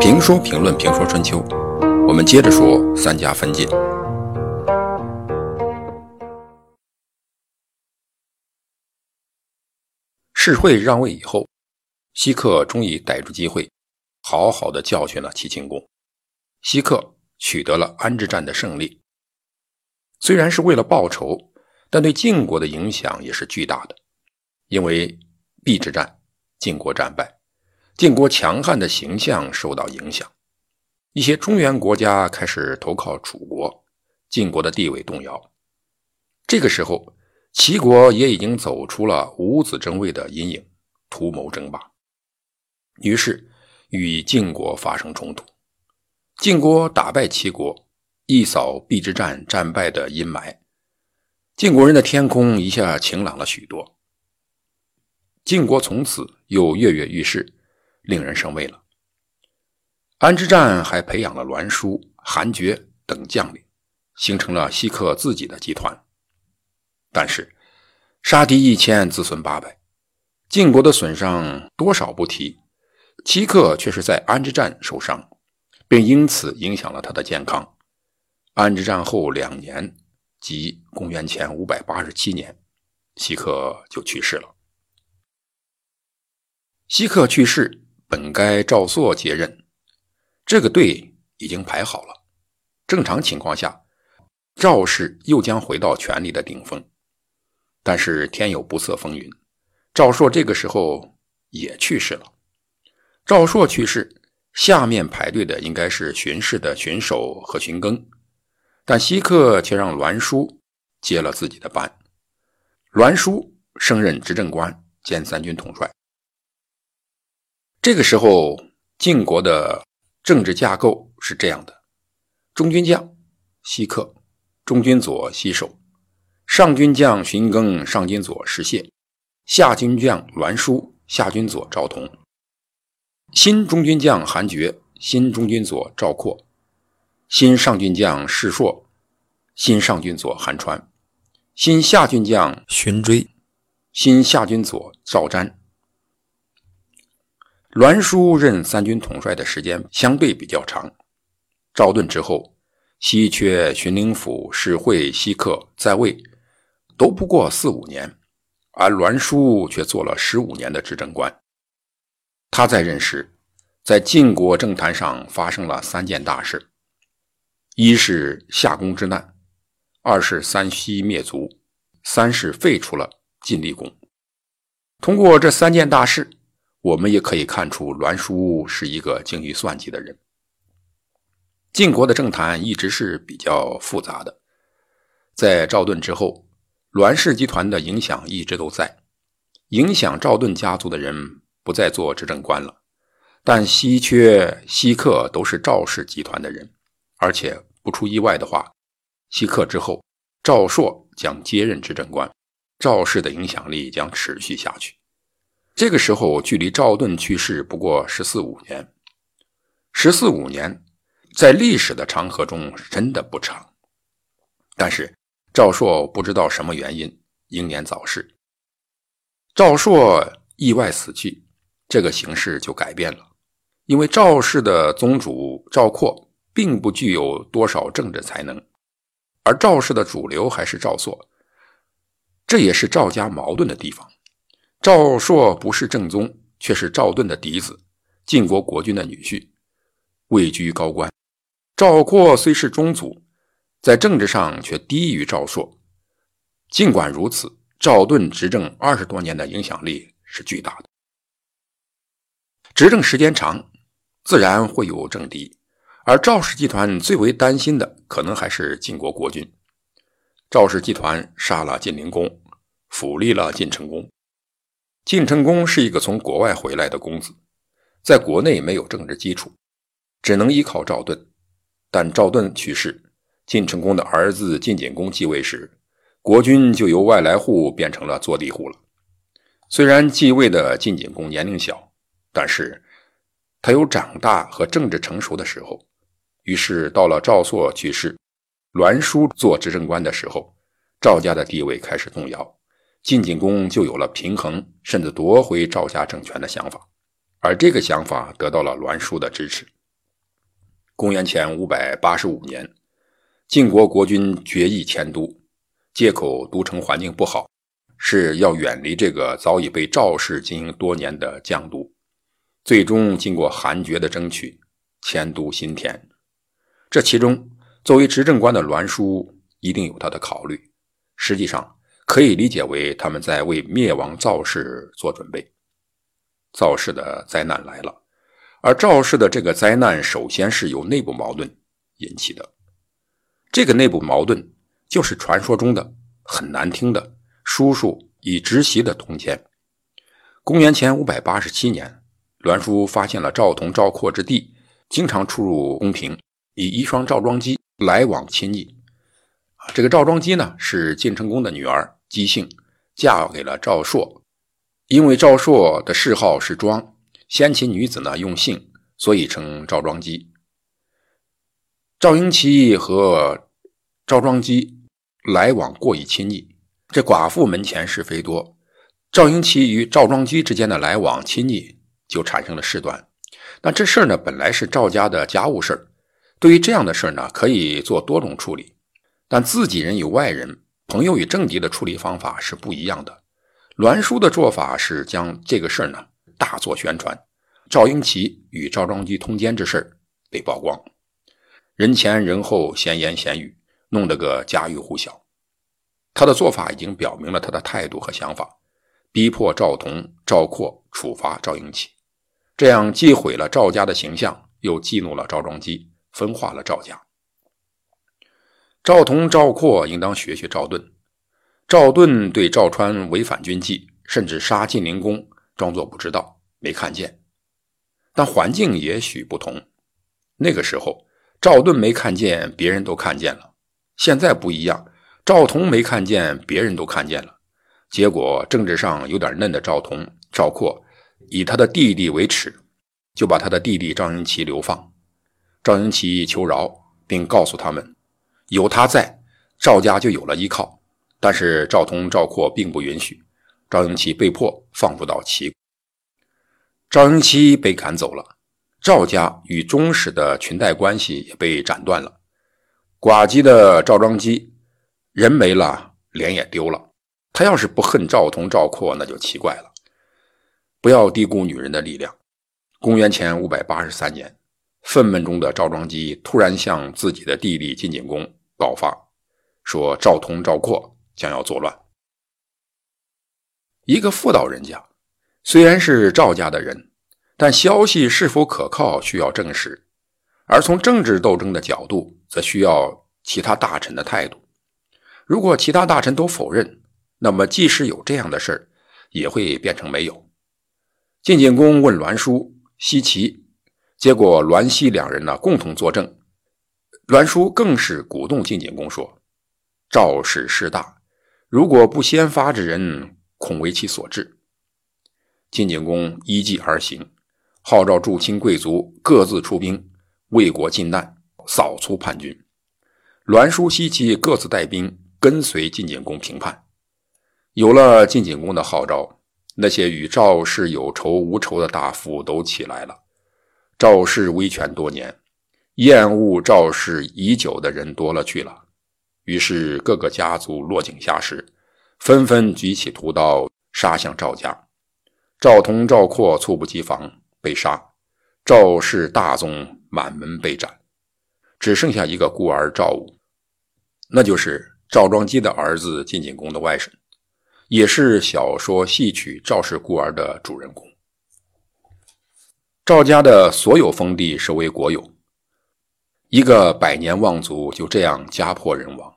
评说评论评说春秋，我们接着说三家分晋。世会让位以后，西克终于逮住机会，好好的教训了齐庆公。西克取得了安之战的胜利，虽然是为了报仇，但对晋国的影响也是巨大的。因为邲之战，晋国战败，晋国强悍的形象受到影响，一些中原国家开始投靠楚国，晋国的地位动摇。这个时候，齐国也已经走出了五子争位的阴影，图谋争霸，于是与晋国发生冲突。晋国打败齐国，一扫邲之战战败的阴霾，晋国人的天空一下晴朗了许多。晋国从此又跃跃欲试，令人生畏了。安之战还培养了栾书、韩厥等将领，形成了西克自己的集团。但是杀敌一千，自损八百，晋国的损伤多少不提，西克却是在安之战受伤。并因此影响了他的健康。安之战后两年，即公元前五百八十七年，西克就去世了。西克去世，本该赵朔接任，这个队已经排好了。正常情况下，赵氏又将回到权力的顶峰。但是天有不测风云，赵朔这个时候也去世了。赵朔去世。下面排队的应该是巡视的巡守和巡更，但西克却让栾书接了自己的班。栾书升任执政官兼三军统帅。这个时候，晋国的政治架构是这样的：中军将西克，中军佐西守，上军将荀庚，上军佐石谢，下军将栾书，下军佐赵同。新中军将韩厥，新中军佐赵括，新上军将士硕，新上军佐韩川，新下军将荀追，新下军佐赵瞻。栾书任三军统帅的时间相对比较长。赵盾之后，西缺荀陵府士会西克在位都不过四五年，而栾书却做了十五年的执政官。他在任时，在晋国政坛上发生了三件大事：一是夏公之难，二是三西灭族，三是废除了晋厉公。通过这三件大事，我们也可以看出栾书是一个精于算计的人。晋国的政坛一直是比较复杂的，在赵盾之后，栾氏集团的影响一直都在，影响赵盾家族的人。不再做执政官了，但稀缺、西克都是赵氏集团的人，而且不出意外的话，西克之后，赵朔将接任执政官，赵氏的影响力将持续下去。这个时候，距离赵盾去世不过十四五年，十四五年在历史的长河中真的不长。但是赵朔不知道什么原因英年早逝，赵朔意外死去。这个形势就改变了，因为赵氏的宗主赵括并不具有多少政治才能，而赵氏的主流还是赵朔，这也是赵家矛盾的地方。赵朔不是正宗，却是赵盾的嫡子，晋国国君的女婿，位居高官。赵括虽是宗族，在政治上却低于赵朔。尽管如此，赵盾执政二十多年的影响力是巨大的。执政时间长，自然会有政敌，而赵氏集团最为担心的，可能还是晋国国君。赵氏集团杀了晋灵公，辅立了晋成公。晋成公是一个从国外回来的公子，在国内没有政治基础，只能依靠赵盾。但赵盾去世，晋成公的儿子晋简公继位时，国君就由外来户变成了坐地户了。虽然继位的晋简公年龄小。但是，他有长大和政治成熟的时候。于是，到了赵朔去世、栾书做执政官的时候，赵家的地位开始动摇，晋景公就有了平衡甚至夺回赵家政权的想法。而这个想法得到了栾书的支持，公元前五百八十五年，晋国国君决议迁都，借口都城环境不好，是要远离这个早已被赵氏经营多年的绛都。最终经过韩厥的争取，迁都新田。这其中，作为执政官的栾书一定有他的考虑。实际上，可以理解为他们在为灭亡赵氏做准备。赵氏的灾难来了，而赵氏的这个灾难，首先是由内部矛盾引起的。这个内部矛盾，就是传说中的很难听的叔叔以侄媳的通奸。公元前五百八十七年，栾书发现了赵同、赵括之地，经常出入宫廷，以遗孀赵庄姬来往亲昵。这个赵庄姬呢，是晋成公的女儿，姬姓，嫁给了赵朔。因为赵朔的谥号是庄，先秦女子呢用姓，所以称赵庄姬。赵婴齐和赵庄姬来往过于亲密，这寡妇门前是非多，赵婴齐与赵庄姬之间的来往亲昵就产生了事端。那这事儿呢，本来是赵家的家务事儿，对于这样的事儿呢，可以做多种处理。但自己人与外人、朋友与政敌的处理方法是不一样的。栾书的做法是将这个事儿呢大做宣传，赵婴齐与赵庄姬通奸之事儿被曝光，人前人后闲言闲语，弄得个家喻户晓。他的做法已经表明了他的态度和想法，逼迫赵同、赵括处罚赵婴齐，这样既毁了赵家的形象，又激怒了赵庄姬，分化了赵家。赵同、赵括应当学学赵盾。赵盾对赵川违反军纪，甚至杀晋灵公，装作不知道、没看见。但环境也许不同。那个时候，赵盾没看见，别人都看见了。现在不一样，赵同没看见，别人都看见了。结果，政治上有点嫩的赵同、赵括，以他的弟弟为耻，就把他的弟弟赵婴齐流放。赵婴齐求饶，并告诉他们。有他在，赵家就有了依靠。但是赵通、赵括并不允许，赵婴齐被迫放逐到齐。赵婴齐被赶走了，赵家与宗室的裙带关系也被斩断了。寡姬的赵庄姬人没了，脸也丢了。他要是不恨赵通、赵括，那就奇怪了。不要低估女人的力量。公元前五百八十三年，愤懑中的赵庄姬突然向自己的弟弟晋景公。告发，说赵通、赵括将要作乱。一个妇道人家，虽然是赵家的人，但消息是否可靠需要证实；而从政治斗争的角度，则需要其他大臣的态度。如果其他大臣都否认，那么即使有这样的事儿，也会变成没有。晋景公问栾书、奚齐，结果栾西两人呢共同作证。栾书更是鼓动晋景公说：“赵氏势大，如果不先发制人，恐为其所致。”晋景公依计而行，号召诸卿贵族各自出兵为国尽难，扫除叛军。栾书、奚齐各自带兵跟随晋景公平叛。有了晋景公的号召，那些与赵氏有仇无仇的大夫都起来了。赵氏威权多年。厌恶赵氏已久的人多了去了，于是各个家族落井下石，纷纷举起屠刀杀向赵家。赵同、赵括猝不及防被杀，赵氏大宗满门被斩，只剩下一个孤儿赵武，那就是赵庄姬的儿子晋景公的外甥，也是小说戏曲《赵氏孤儿》的主人公。赵家的所有封地收为国有。一个百年望族就这样家破人亡，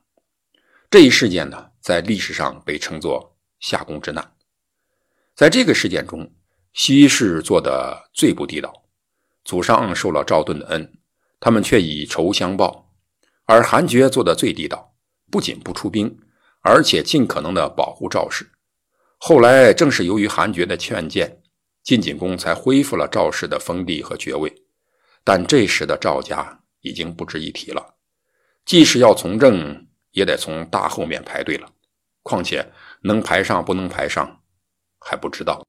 这一事件呢，在历史上被称作夏宫之难。在这个事件中，西氏做的最不地道，祖上受了赵盾的恩，他们却以仇相报；而韩厥做的最地道，不仅不出兵，而且尽可能的保护赵氏。后来正是由于韩厥的劝谏，晋景公才恢复了赵氏的封地和爵位。但这时的赵家。已经不值一提了，即使要从政，也得从大后面排队了。况且能排上不能排上，还不知道。